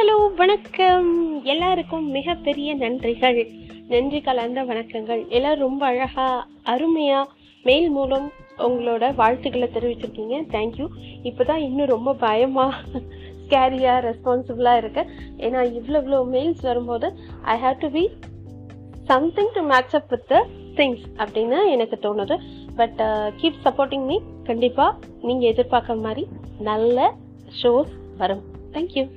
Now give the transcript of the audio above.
Hello வணக்கம். எல்லாருக்கும் மிகப்பெரிய நன்றிகள். நன்றி கலந்த வணக்கங்கள். எல்லோரும் ரொம்ப அழகாக அருமையாக மெயில் மூலம் உங்களோட வாழ்த்துக்களை தெரிவிச்சிருக்கீங்க. தேங்க்யூ இப்போதான் இன்னும் ரொம்ப பயமாக கேரியாக ரெஸ்பான்சிபிளாக இருக்கேன் ஏன்னா இவ்வளோ இவ்வளோ மெயில்ஸ் வரும்போது I have to be something to match up with the things அப்படின்னு எனக்கு தோணுது. But keep uh, supporting me கண்டிப்பாக நீங்கள் எதிர்பார்க்குற மாதிரி நல்ல ஷோஸ் வரும். தேங்க்யூ